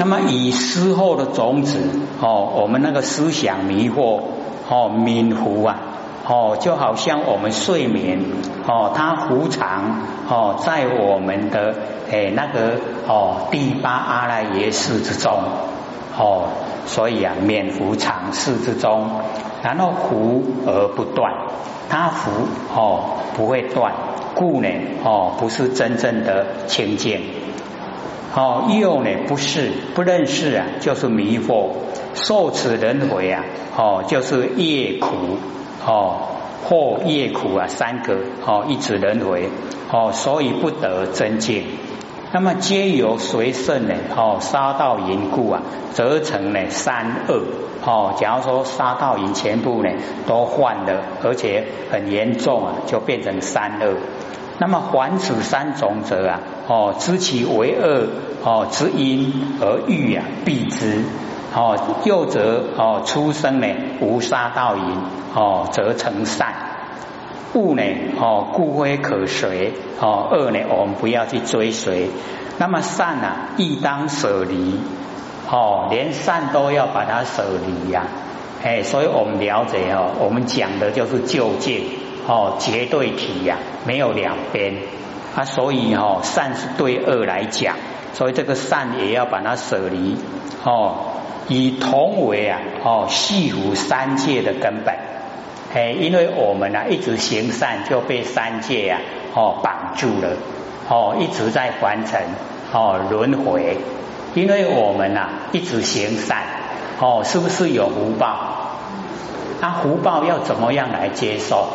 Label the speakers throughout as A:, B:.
A: 那么以思后的种子哦，我们那个思想迷惑哦，迷糊啊哦，就好像我们睡眠哦，它伏藏哦在我们的诶那个哦第八阿赖耶识之中哦，所以啊免伏藏识之中，然后伏而不断，它伏哦不会断，故呢哦不是真正的清净。哦，又呢不是不认识啊，就是迷惑，受此轮回啊，哦，就是业苦哦，或业苦啊，三个哦，一指轮回哦，所以不得真见。那么皆由随顺呢，哦，杀盗淫故啊，则成呢三恶哦。假如说杀盗淫全部呢都换了，而且很严重啊，就变成三恶。那么还此三种者啊，哦，知其为恶哦知因而欲啊，避之哦。又则哦，出生呢无杀道淫哦，则成善。恶呢哦，故非可随哦。恶呢，我们不要去追随。那么善啊，亦当舍离哦，连善都要把它舍离呀。哎，所以我们了解哦，我们讲的就是究竟。哦，绝对体呀，没有两边啊，所以哦，善是对恶来讲，所以这个善也要把它舍离哦，以同为啊哦，系无三界的根本，哎，因为我们呢一直行善就被三界啊哦绑住了哦，一直在凡尘哦轮回，因为我们呐一直行善哦，是不是有福报？那福报要怎么样来接受？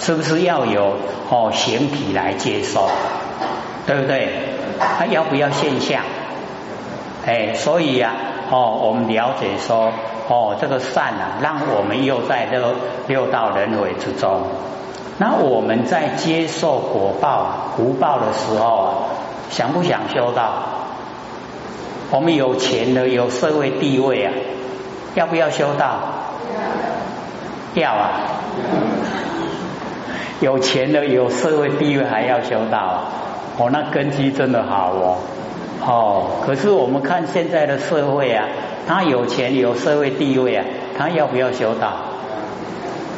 A: 是不是要有哦形体来接受，对不对？他要不要现象？哎，所以呀，哦，我们了解说，哦，这个善啊，让我们又在这个六道轮回之中。那我们在接受果报、福报的时候啊，想不想修道？我们有钱的，有社会地位啊，要不要修道？要啊。有钱的有社会地位还要修道，哦，那根基真的好哦，哦，可是我们看现在的社会啊，他有钱有社会地位啊，他要不要修道？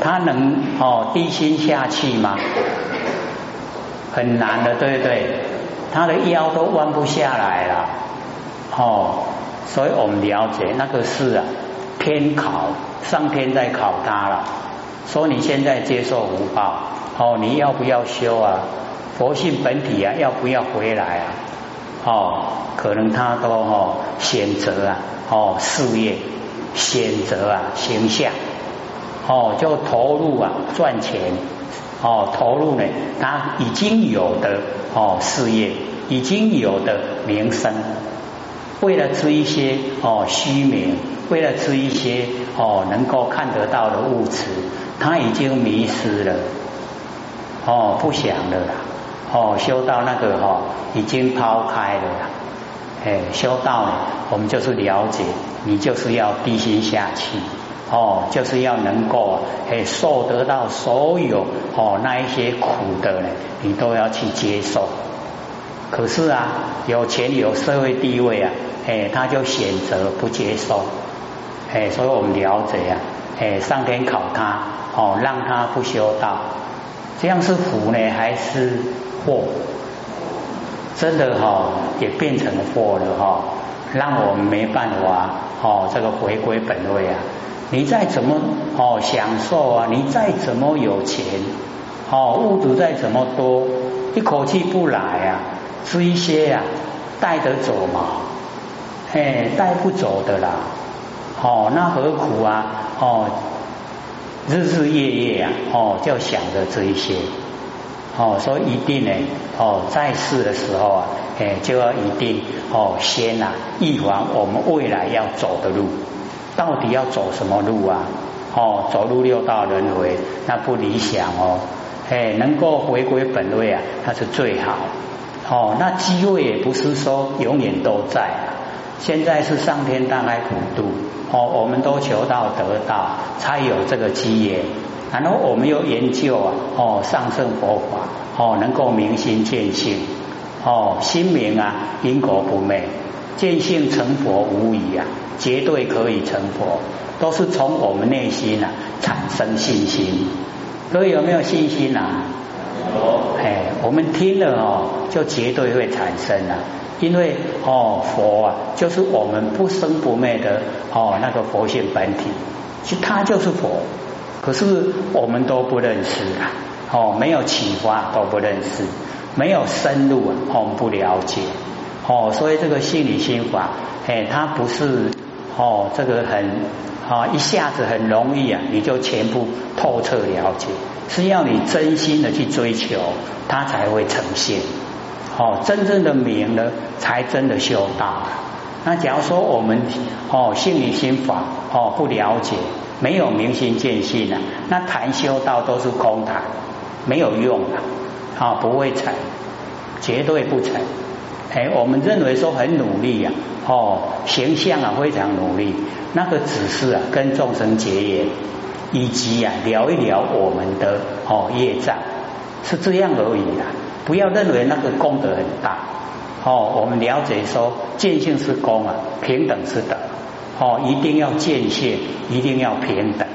A: 他能哦低心下气吗？很难的，对不对？他的腰都弯不下来了，哦，所以我们了解那个是啊，天考，上天在考他了，说你现在接受福报。哦，你要不要修啊？佛性本体啊，要不要回来啊？哦，可能他都哦选择啊，哦事业选择啊形象，哦就投入啊赚钱，哦投入呢他已经有的哦事业，已经有的名声，为了追一些哦虚名，为了追一些哦能够看得到的物质，他已经迷失了。哦，不想了啦！哦，修到那个哈，已经抛开了啦。哎，修道呢，我们就是了解，你就是要低心下气，哦，就是要能够哎受得到所有哦那一些苦的呢，你都要去接受。可是啊，有钱有社会地位啊，哎，他就选择不接受。哎，所以我们了解啊，哎，上天考他，哦，让他不修道。这样是福呢还是祸？真的哈，也变成祸了哈，让我们没办法哦，这个回归本位啊。你再怎么哦享受啊，你再怎么有钱哦，物质再怎么多，一口气不来啊，吃一些呀，带得走吗？嘿，带不走的啦。哦，那何苦啊？哦。日日夜夜啊，哦，就想着这一些，哦，所以一定呢，哦，在世的时候啊，哎，就要一定哦，先呐，预防我们未来要走的路，到底要走什么路啊？哦，走入六道轮回，那不理想哦，哎，能够回归本位啊，那是最好。哦，那机会也不是说永远都在，现在是上天大开普渡。哦，我们都求到得道，才有这个机缘。然后我们又研究啊，哦，上圣佛法，哦，能够明心见性，哦，心明啊，因果不昧，见性成佛无疑啊，绝对可以成佛，都是从我们内心啊产生信心。各位有没有信心啊？
B: 有。
A: 哎，我们听了哦，就绝对会产生啊，因为哦佛啊，就是我们不生不灭的哦那个佛性本体，其实他就是佛，可是我们都不认识啊，哦没有启发都不认识。没有深入啊，我们不了解哦，所以这个心理心法，哎，它不是哦，这个很啊一下子很容易啊，你就全部透彻了解，是要你真心的去追求，它才会呈现哦，真正的明了，才真的修道。那假如说我们哦心理心法哦不了解，没有明心见性啊，那谈修道都是空谈，没有用的。啊，不会成，绝对不成。哎，我们认为说很努力呀，哦，形象啊非常努力，那个只是啊跟众生结缘，以及啊聊一聊我们的哦业障，是这样而已啦。不要认为那个功德很大。哦，我们了解说见性是功啊，平等是等。哦，一定要见性，一定要平等。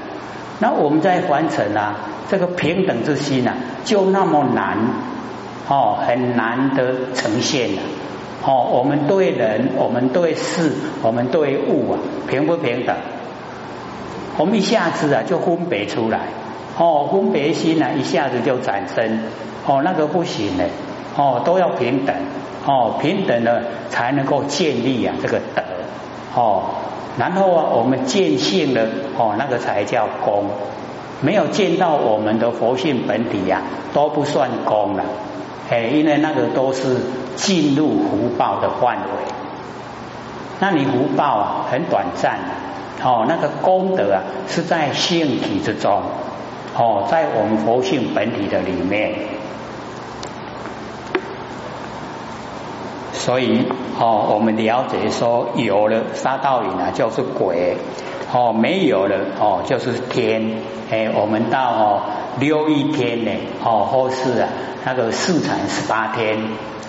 A: 那我们在凡尘啊。这个平等之心啊，就那么难哦，很难得呈现了哦。我们对人，我们对事，我们对物啊，平不平等？我们一下子啊就分别出来哦，分别心呢一下子就产生哦，那个不行的哦，都要平等哦，平等了才能够建立啊这个德哦，然后啊我们见性了哦，那个才叫功。没有见到我们的佛性本体呀，都不算功了，哎，因为那个都是进入福报的范围。那你福报啊很短暂的，哦，那个功德啊是在性体之中，哦，在我们佛性本体的里面。所以哦，我们了解说，有了杀道瘾啊，就是鬼。哦，没有了哦，就是天。哎，我们到哦六一天呢哦，后世啊那个四禅十八天。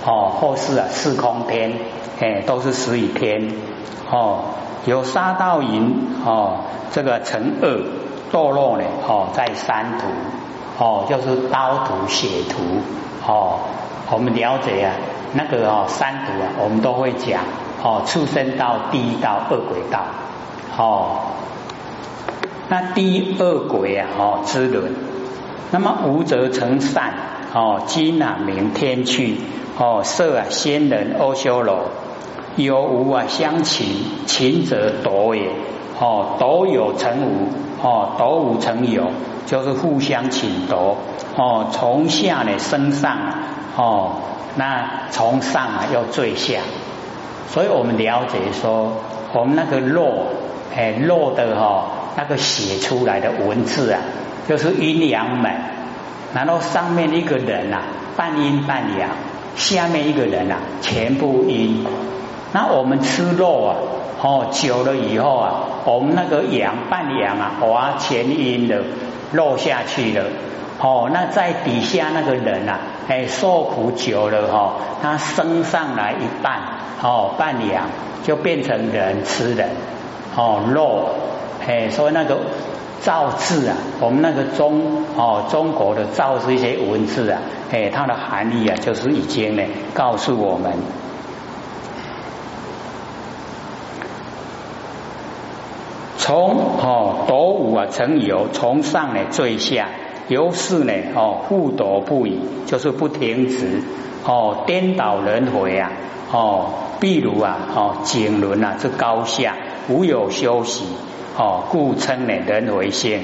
A: 哦，后世啊四空天。哎，都是十一天。哦，有杀道淫哦，这个成恶堕落呢哦，在三途。哦，就是刀途血途。哦，我们了解啊那个哦三毒啊，我们都会讲哦，畜生道、地狱道、恶鬼道。哦，那第二鬼啊，哦，之轮，那么无则成善，哦，金啊明天去，哦，色啊仙人阿修罗，有无啊相情，情则夺也，哦，夺有成无，哦，夺无成有，就是互相请夺，哦，从下呢升上，哦，那从上啊又坠下，所以我们了解说，我们那个肉。哎，肉的哈，那个写出来的文字啊，就是阴阳门，然后上面一个人啊，半阴半阳，下面一个人啊，全部阴。那我们吃肉啊，哦，久了以后啊，我们那个阳半阳啊，哇，全阴的落下去了。哦，那在底下那个人啊，哎，受苦久了哈，他升上来一半，哦，半两就变成人吃人。哦，肉，哎，所以那个造字啊，我们那个中哦，中国的造字一些文字啊，哎，它的含义啊，就是已经呢告诉我们，从哦斗五啊成油，从上呢坠下，由是呢哦互夺不已，就是不停止哦颠倒轮回啊哦，譬如啊哦景轮啊这高下。无有休息，哦，故称呢人为性，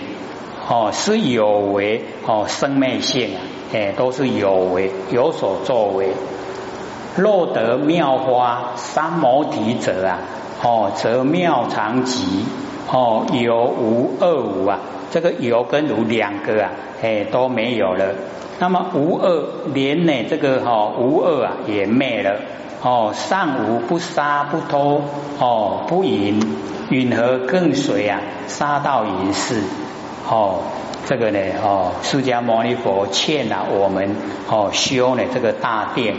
A: 哦，是有为，哦，生灭性啊，哎，都是有为，有所作为。若得妙花三摩提者啊，哦，则妙常极，哦，有无二无啊，这个有跟无两个啊，哎，都没有了。那么无二连呢，这个哈无二啊也灭了。哦，上无不杀不偷，哦不淫，允何更随啊？杀到淫事，哦，这个呢，哦，释迦牟尼佛劝啊我们哦修呢这个大殿，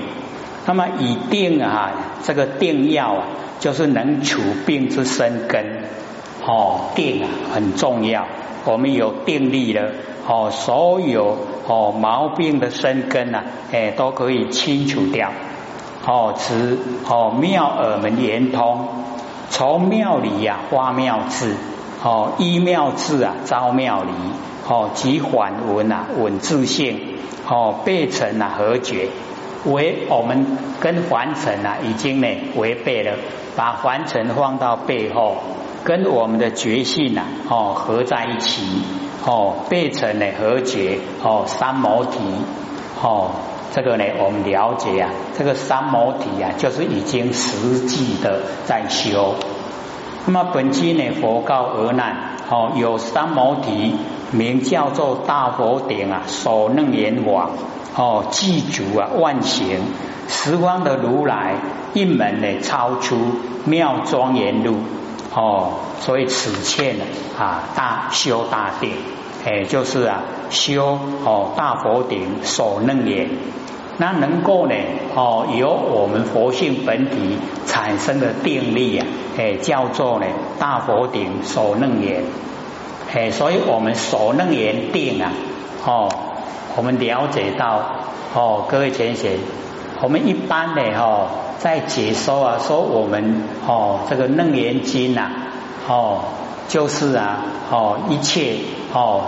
A: 那么以定啊，这个定要啊，就是能除病之生根。哦，定啊很重要。我们有定力了，哦，所有哦毛病的生根啊，哎都可以清除掉。哦，持哦妙耳门圆通，从庙里呀发妙智，哦依妙智啊招妙理，哦即缓文啊稳自性，哦背成啊和觉。为我们跟凡尘啊，已经呢违背了，把凡尘放到背后，跟我们的觉性啊，哦合在一起，哦变成呢和解，哦三摩提，哦这个呢我们了解啊，这个三摩提啊，就是已经实际的在修。那么本期呢佛告阿难，哦有三摩提，名叫做大佛顶啊，首楞严王。哦，具足啊，万行十方的如来一门呢，超出妙庄严路哦，所以此切呢啊，大修大定，哎，就是啊修哦大佛顶所楞严，那能够呢哦由我们佛性本体产生的定力啊，哎叫做呢大佛顶所楞严，哎，所以我们所楞严定啊，哦。我们了解到哦，各位前贤，我们一般的哦在解说啊，说我们哦这个楞严经呐，哦就是啊哦一切哦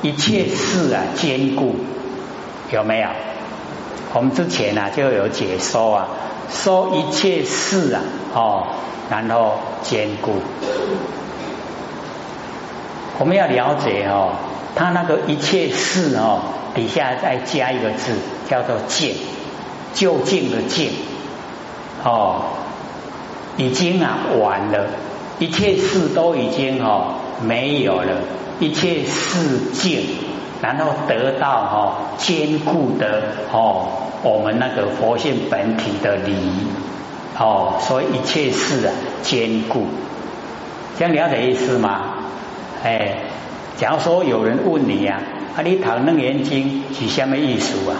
A: 一切事啊坚固有没有？我们之前呢就有解说啊，说一切事啊哦然后坚固，我们要了解哦，他那个一切事哦。底下再加一个字，叫做“静”，就近的“静”。哦，已经啊完了，一切事都已经哦没有了，一切事静，然后得到哈坚固的哦我们那个佛性本体的理哦，所以一切事啊坚固，这样了解意思吗？哎，假如说有人问你呀。啊！你读楞严经是什么意思啊？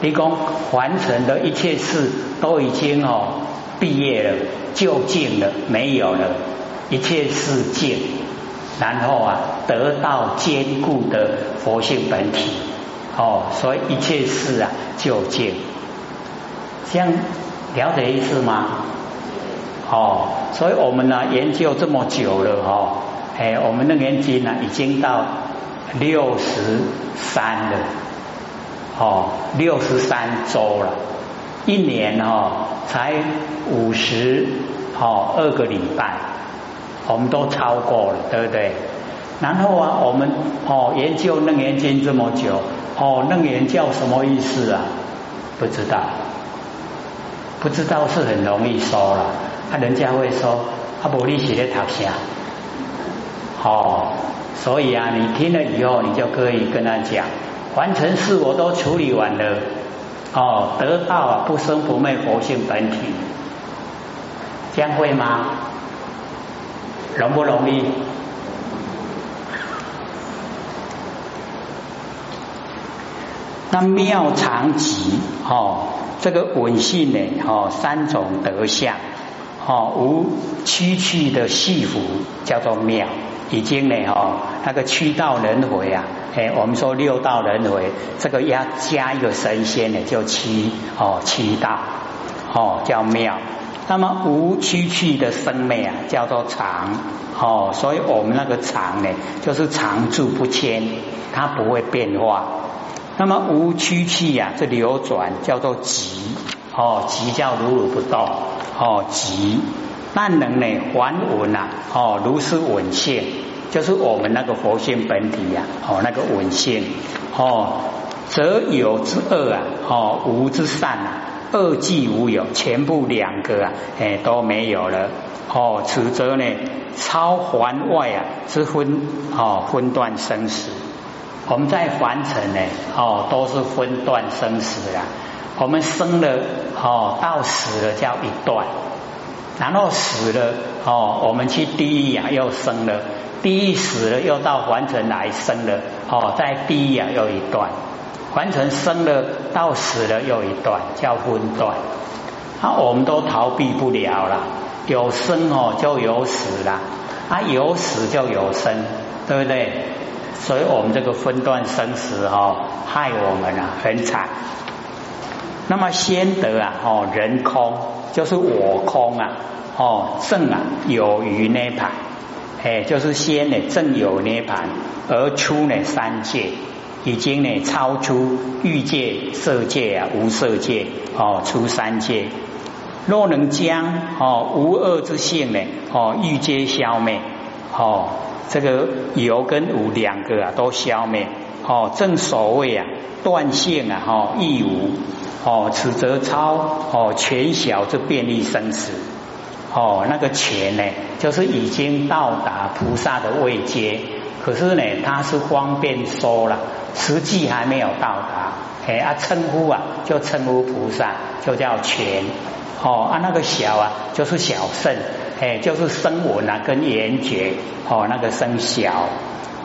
A: 你讲完成的一切事都已经哦毕业了，就近了，没有了，一切事尽，然后啊得到坚固的佛性本体哦，所以一切事啊就近，这样了解意思吗？哦，所以我们呢研究这么久了哦，哎，我们的年纪呢已经到。六十三了，哦，六十三周了，一年哦才五十哦二个礼拜，我们都超过了，对不对？然后啊，我们哦研究楞严经这么久，哦楞严叫什么意思啊？不知道，不知道是很容易说了，啊人家会说阿伯利写的读啥？哦。所以啊，你听了以后，你就可以跟他讲，完成事我都处理完了，哦，得到啊不生不灭佛性本体，将会吗？容不容易？那妙常吉哦，这个稳性呢哦，三种德相哦，无区区的细服叫做妙。已经呢哦，那个七道轮回啊，哎，我们说六道轮回，这个要加一个神仙呢，就七哦七道哦叫妙。那么无区去的生灭啊，叫做常哦，所以我们那个常呢，就是常住不迁，它不会变化。那么无区去呀，这流转叫做极哦，极叫如如不动哦极。但能呢还稳呐哦，如是稳性，就是我们那个佛性本体呀哦，那个稳性哦，则有之恶啊哦，无之善啊，恶既无有，全部两个啊哎都没有了哦，此则呢超环外啊之分哦分段生死，我们在凡尘呢哦都是分段生死啊，我们生了哦到死了叫一段。然后死了哦，我们去地狱啊，又生了；地狱死了，又到凡尘来生了哦，在地狱啊又一段凡尘生了到死了又一段，叫分段。啊，我们都逃避不了了，有生哦就有死了，啊有死就有生，对不对？所以我们这个分段生死哦，害我们啊很惨。那么先得啊哦人空，就是我空啊哦正啊有余涅盘，哎就是先呢正有涅盘，而出呢三界，已经呢超出欲界、色界啊无色界哦出三界。若能将哦无恶之性呢哦欲皆消灭哦这个有跟无两个啊都消灭哦正所谓啊断性啊哦亦无哦此则超哦全小就便利生死哦那个全呢就是已经到达菩萨的位阶，可是呢他是方便说了，实际还没有到达哎啊称呼啊就称呼菩萨就叫全。哦，啊，那个小啊，就是小圣，哎，就是声闻啊，跟缘觉，哦，那个声小，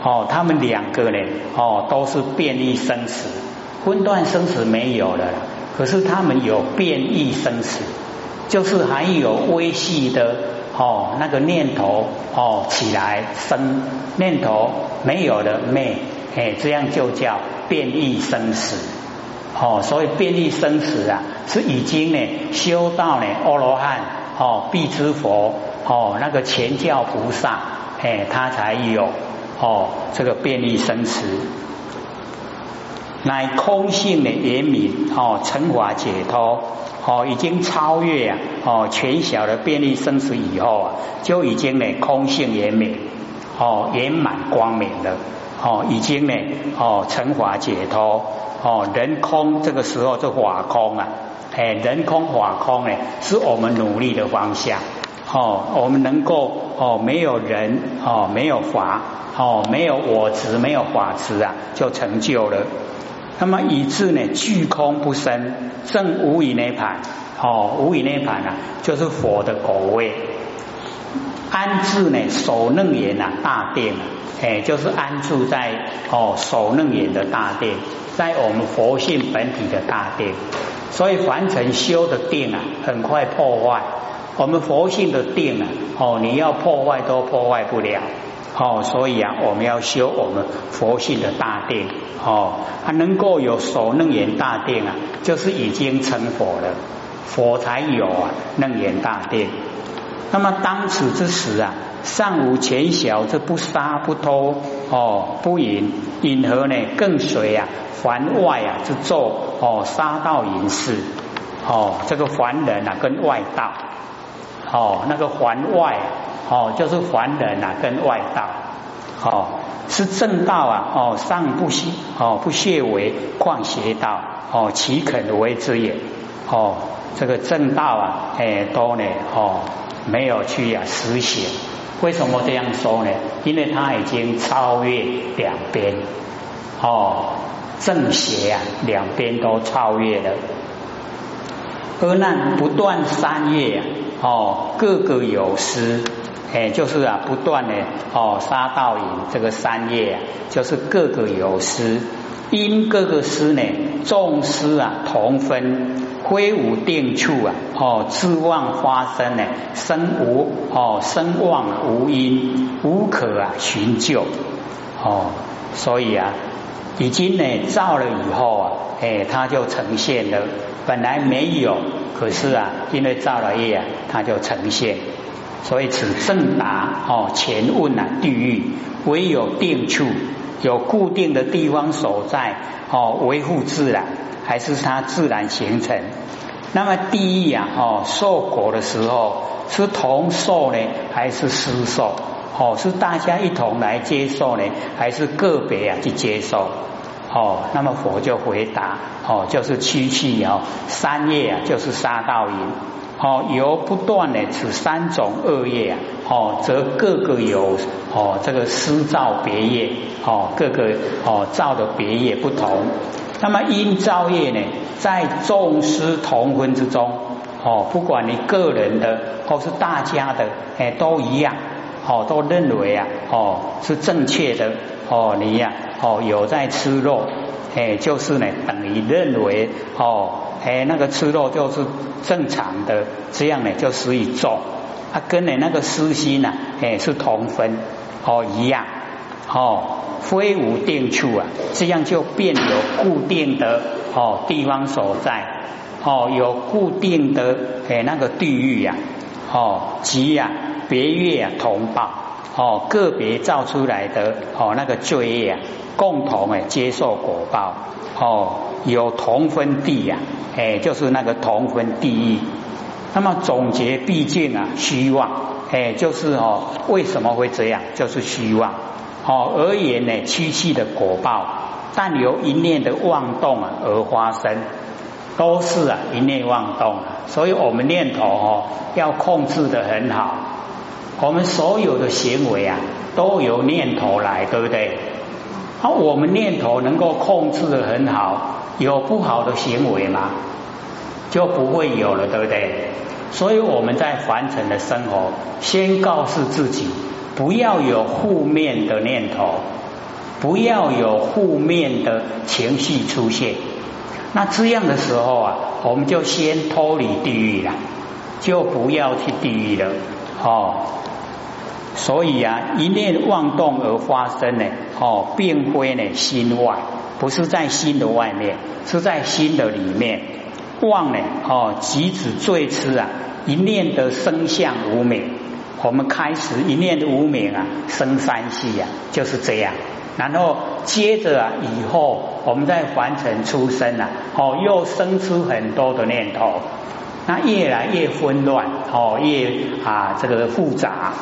A: 哦，他们两个呢，哦，都是变异生死，分段生死没有了，可是他们有变异生死，就是还有微细的，哦，那个念头，哦，起来生念头没有了灭，哎，这样就叫变异生死。哦，所以变异生死啊，是已经呢修到呢阿罗汉哦，必知佛哦，那个前教菩萨哎，他才有哦这个变异生死，乃空性的圆明哦，成法解脱哦，已经超越啊哦全小的便利生死以后啊，就已经呢空性圆明哦圆满光明了哦，已经呢哦成法解脱。哦，人空这个时候就法空啊，哎，人空法空呢，是我们努力的方向。哦，我们能够哦，没有人哦，没有法哦，没有我执，没有法执啊，就成就了。那么以致呢，具空不生，正无以内盘。哦，无以内盘啊，就是佛的果位。安置呢，首楞严呐，大殿，哎，就是安住在哦，首楞严的大殿。在我们佛性本体的大殿，所以凡尘修的殿啊，很快破坏。我们佛性的殿啊，哦，你要破坏都破坏不了。哦，所以啊，我们要修我们佛性的大殿。哦，它能够有首楞严大殿啊，就是已经成佛了，佛才有啊楞严大殿。那么当此之时啊。上无前小，这不杀不偷哦，不淫淫何呢？更随啊，凡外啊之咒哦，杀盗淫事哦，这个凡人啊跟外道哦，那个凡外哦就是凡人啊跟外道哦，是正道啊哦，上不惜哦不屑为况邪道哦，岂肯为之也哦？这个正道啊哎都呢哦没有去啊实行。为什么这样说呢？因为他已经超越两边，哦，正邪啊，两边都超越了。而难不断三业啊，哦，各个有失，哎，就是啊，不断的哦，杀盗淫这个三业啊，就是各个有失，因各个失呢，众失啊，同分。挥无定处啊，哦，自妄发生呢，生无哦，生妄无因，无可啊寻救哦，所以啊，已经呢造了以后啊，哎，它就呈现了，本来没有，可是啊，因为造了业啊，它就呈现，所以此正答哦，前问啊，地狱唯有定处，有固定的地方所在哦，维护自然。还是它自然形成。那么第一啊，哦，受果的时候是同受呢，还是私受？哦，是大家一同来接受呢，还是个别啊去接受？哦，那么佛就回答，哦，就是七气哦，三业啊，就是杀道淫。哦，由不断的此三种恶业啊，哦，则各个有哦这个私造别业，哦，各个哦造的别业不同。那么因造业呢，在众师同分之中，哦，不管你个人的或是大家的，哎，都一样，哦，都认为啊，哦，是正确的，哦，你呀，哦，有在吃肉，哎，就是呢，等于认为哦，哎，那个吃肉就是正常的，这样呢就属于重，啊，跟你那个私心呐，哎，是同分哦一样哦，非无定处啊，这样就变有固定的哦地方所在哦，有固定的哎那个地域呀，哦，即呀别月啊同报哦，个别造出来的哦那个罪业啊。共同哎接受果报哦，有同分地呀，哎就是那个同分地狱。那么总结毕竟啊虚妄，哎就是哦为什么会这样？就是虚妄哦而言呢七气的果报，但由一念的妄动啊而发生，都是啊一念妄动。所以我们念头哦要控制的很好，我们所有的行为啊都由念头来，对不对？而我们念头能够控制的很好，有不好的行为吗？就不会有了，对不对？所以我们在凡尘的生活，先告诉自己，不要有负面的念头，不要有负面的情绪出现。那这样的时候啊，我们就先脱离地狱了，就不要去地狱了，哦。所以啊，一念妄动而发生呢，哦，并非呢心外，不是在心的外面，是在心的里面。妄呢，哦，即指最痴啊，一念的生相无名。我们开始一念的无名啊，生三系呀，就是这样。然后接着啊，以后我们在凡尘出生啊，哦，又生出很多的念头，那越来越混乱，哦，越啊这个复杂。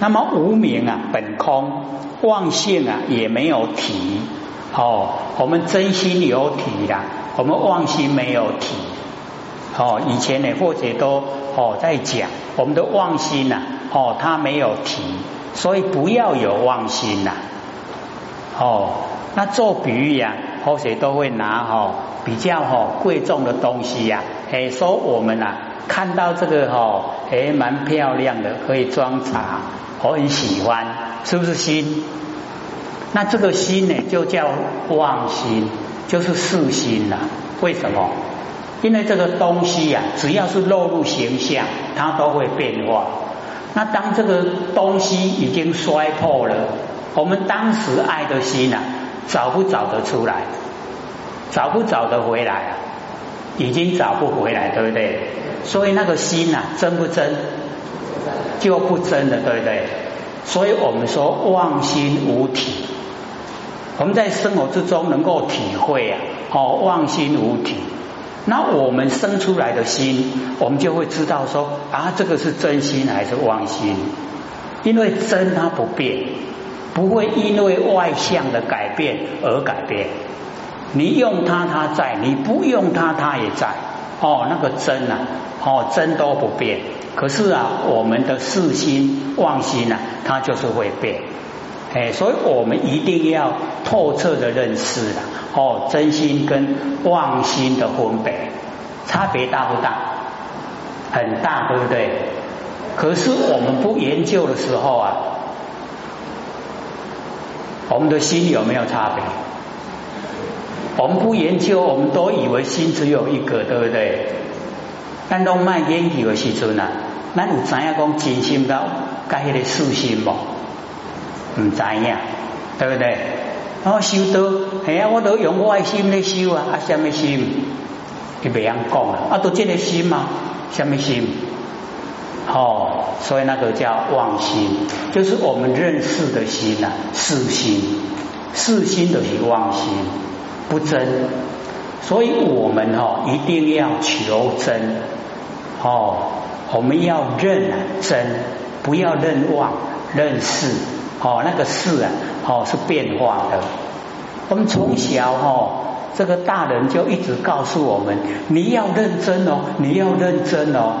A: 那么无名啊，本空妄性啊，也没有体哦。我们真心有体的，我们妄心没有体哦。以前呢，或者都哦在讲我们的妄心呐，哦，它没有体，所以不要有妄心呐。哦，那做比喻呀，或者都会拿哈比较哈贵重的东西呀，哎，说我们呐看到这个哈，哎，蛮漂亮的，可以装茶。我很喜欢，是不是心？那这个心呢，就叫妄心，就是世心了。为什么？因为这个东西呀，只要是落入形象，它都会变化。那当这个东西已经摔破了，我们当时爱的心啊，找不找得出来？找不找得回来啊？已经找不回来，对不对？所以那个心呐，真不真？就不真的，对不对？所以我们说妄心无体，我们在生活之中能够体会啊，哦，妄心无体。那我们生出来的心，我们就会知道说啊，这个是真心还是妄心？因为真它不变，不会因为外向的改变而改变。你用它，它在；你不用它，它也在。哦，那个真啊，哦，真都不变。可是啊，我们的世心妄心呐，它就是会变，哎，所以我们一定要透彻的认识了哦，真心跟妄心的分别差别大不大？很大，对不对？可是我们不研究的时候啊，我们的心有没有差别？我们不研究，我们都以为心只有一个，对不对？但当卖研究的时阵啊，咱有知影讲真心到甲迄个私心无？唔知影，对不对？我修道，系啊，我都用我的心来修啊，啊，什么心？佢未晓讲啊，啊，都这个心嘛，什么心？哦，所以那个叫妄心，就是我们认识的心呐，私心，私心的是妄心，不真。所以我们哦，一定要求真。哦，我们要认真，不要认妄、认事。哦，那个事啊，哦是变化的。我们从小哦，这个大人就一直告诉我们，你要认真哦，你要认真哦。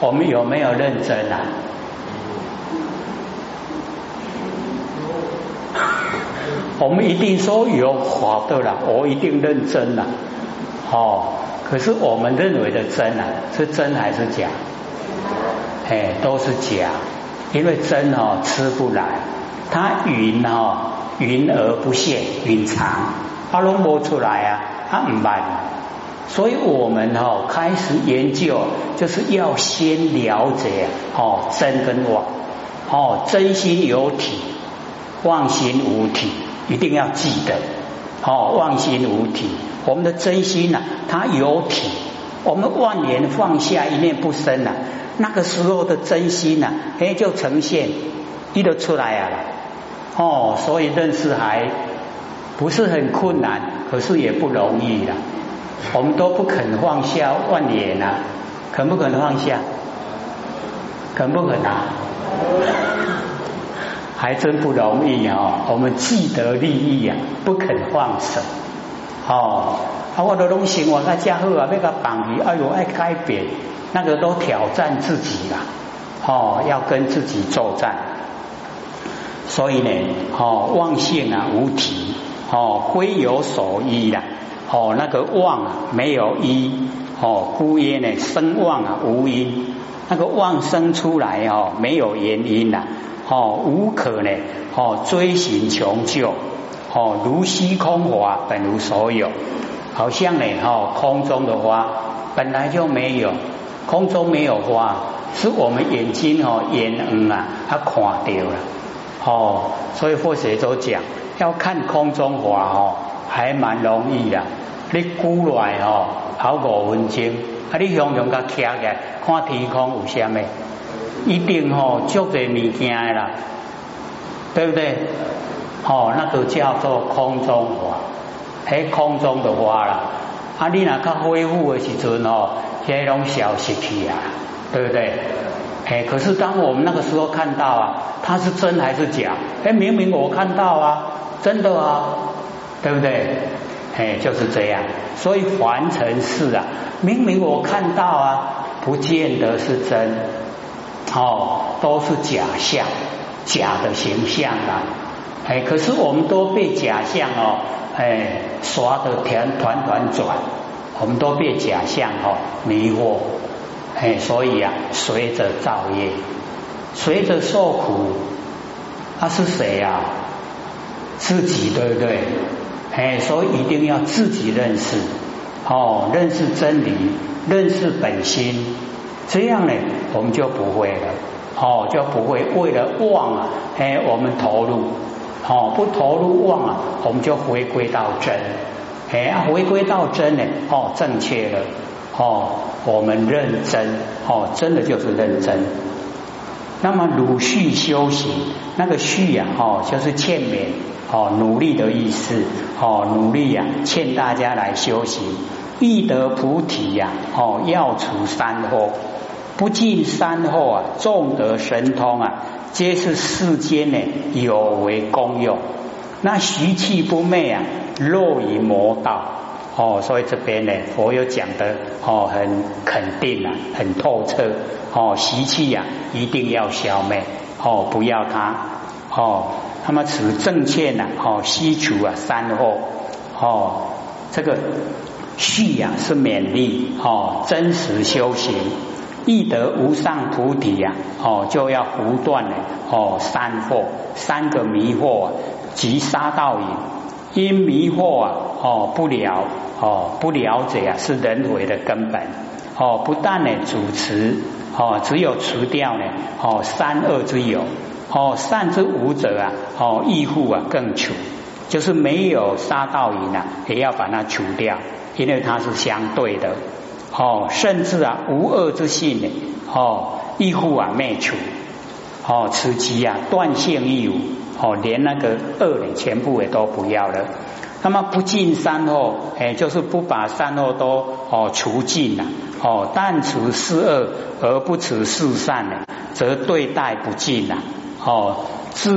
A: 我们有没有认真啊？我们一定说有好的了，我一定认真了。哦。可是我们认为的真啊，是真还是假？哎，都是假，因为真哦吃不来，它云哦云而不现，云藏它，拢摸出来啊，它唔办。所以我们哈开始研究，就是要先了解哦真跟妄，哦真心有体，妄心无体，一定要记得哦妄心无体，我们的真心呐，它有体，我们万年放下一念不生呐，那个时候的真心呐，哎就呈现一得出来啊，哦，所以认识还不是很困难，可是也不容易了。我们都不肯放下万年啊，肯不肯放下？肯不肯啊？还真不容易啊！我们既得利益啊，不肯放手。哦，啊，我的东西我那家伙啊，那个绑鱼，哎呦，爱改变，那个都挑战自己啦。哦，要跟自己作战。所以呢，哦，妄性啊，无体，哦，非有所依啦。哦，那个妄啊，没有依哦，故曰呢，生妄啊，无因。那个妄生出来哦，没有原因呐，哦，无可呢，哦，追寻穷究，哦，如虚空花本无所有，好像呢，哦，空中的花本来就没有，空中没有花，是我们眼睛哦，眼嗯啊，它看掉了，哦，所以或者都讲，要看空中花哦，还蛮容易的。你估来哦，跑五分钟，啊！你向向甲徛起，看天空有啥物？一定哦，足侪物件啦，对不对？哦，那个叫做空中花，喺空中的花啦。啊，你若较恢复的时阵哦，迄种消失去啊，对不对？哎，可是当我们那个时候看到啊，它是真还是假？哎，明明我看到啊，真的啊，对不对？哎，就是这样，所以凡尘事啊，明明我看到啊，不见得是真，哦，都是假象，假的形象啊，哎，可是我们都被假象哦，哎，耍的团团团转，我们都被假象哦迷惑，哎，所以啊，随着造业，随着受苦，他是谁呀？自己对不对？哎，所以一定要自己认识，哦，认识真理，认识本心，这样呢，我们就不会了，哦，就不会为了妄啊，哎，我们投入，哦，不投入妄啊，我们就回归到真，哎，回归到真呢，哦，正确了，哦，我们认真，哦，真的就是认真。那么鲁续修行，那个续呀，哦，就是欠勉。哦，努力的意思，哦，努力呀，劝大家来修行，必得菩提呀，哦，要除三祸，不进三祸啊，众得神通啊，皆是世间呢有为功用。那习气不昧啊，落于魔道。哦，所以这边呢，佛有讲的哦，很肯定啊，很透彻。哦，习气呀，一定要消灭。哦，不要它。哦。那么此正确呢？哦，西除啊三惑哦，这个续呀是勉励哦，真实修行易得无上菩提呀哦，就要不断的哦三惑三个迷惑即杀道瘾，因迷惑啊哦不了哦不了解啊是人为的根本哦，不但呢主持哦，只有除掉呢哦三恶之有。哦，善之无者啊，哦，义护啊更除，就是没有杀盗淫啊，也要把它除掉，因为它是相对的。哦，甚至啊无恶之性呢，哦，义护啊灭除，哦，此即啊断性义务，哦，连那个恶呢全部也都不要了。那么不尽善恶，哎，就是不把善恶都哦除尽了，哦，但除是恶而不除是善呢，则对待不尽了。哦，知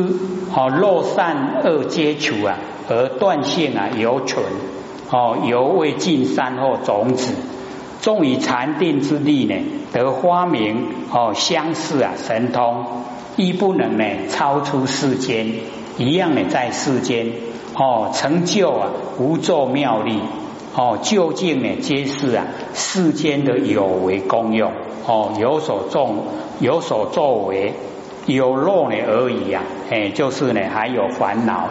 A: 哦，若善恶皆除啊，而断性啊犹存。哦，犹未尽善后种子，纵以禅定之力呢，得花明哦相似啊神通，亦不能呢超出世间，一样呢在世间。哦成就啊无作妙力。哦究竟呢皆是啊世间的有为功用。哦有所作有所作为。有漏呢而已呀，哎，就是呢，还有烦恼。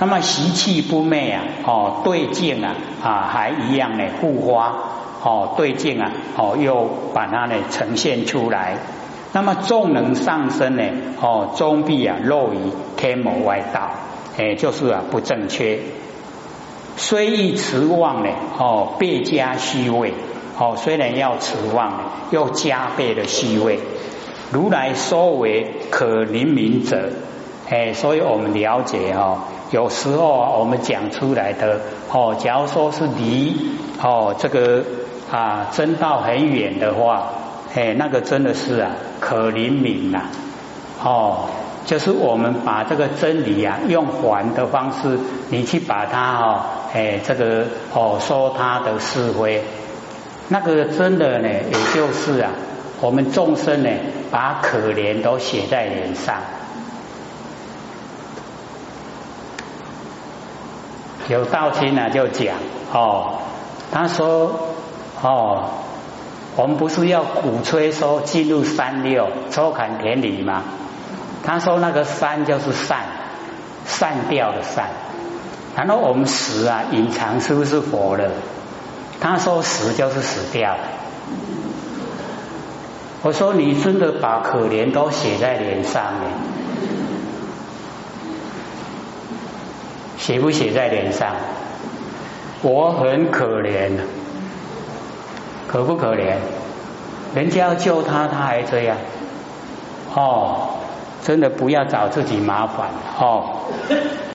A: 那么习气不灭啊，哦，对镜啊啊，还一样呢，护花哦，对镜啊，哦，又把它呢呈现出来。那么众能上升呢，哦，终必啊落于天魔外道，哎，就是啊不正确。虽欲持妄呢，哦，倍加虚位，哦，虽然要持妄呢，又加倍的虚位。如来说为可灵明者，哎，所以我们了解哦。有时候啊，我们讲出来的哦，假如说是离哦这个啊真道很远的话，哎，那个真的是啊可灵敏呐，哦，就是我们把这个真理啊用还的方式，你去把它哦，哎这个哦说它的是非，那个真的呢，也就是啊我们众生呢把可怜都写在脸上。有道亲呢就讲哦，他说哦，我们不是要鼓吹说进入三六抽砍田里吗？他说那个三就是散，散掉的散。然后我们死啊，隐藏是不是佛了？他说死就是死掉。我说你真的把可怜都写在脸上了。写不写在脸上？我很可怜，可不可怜？人家要救他，他还这样。哦，真的不要找自己麻烦哦。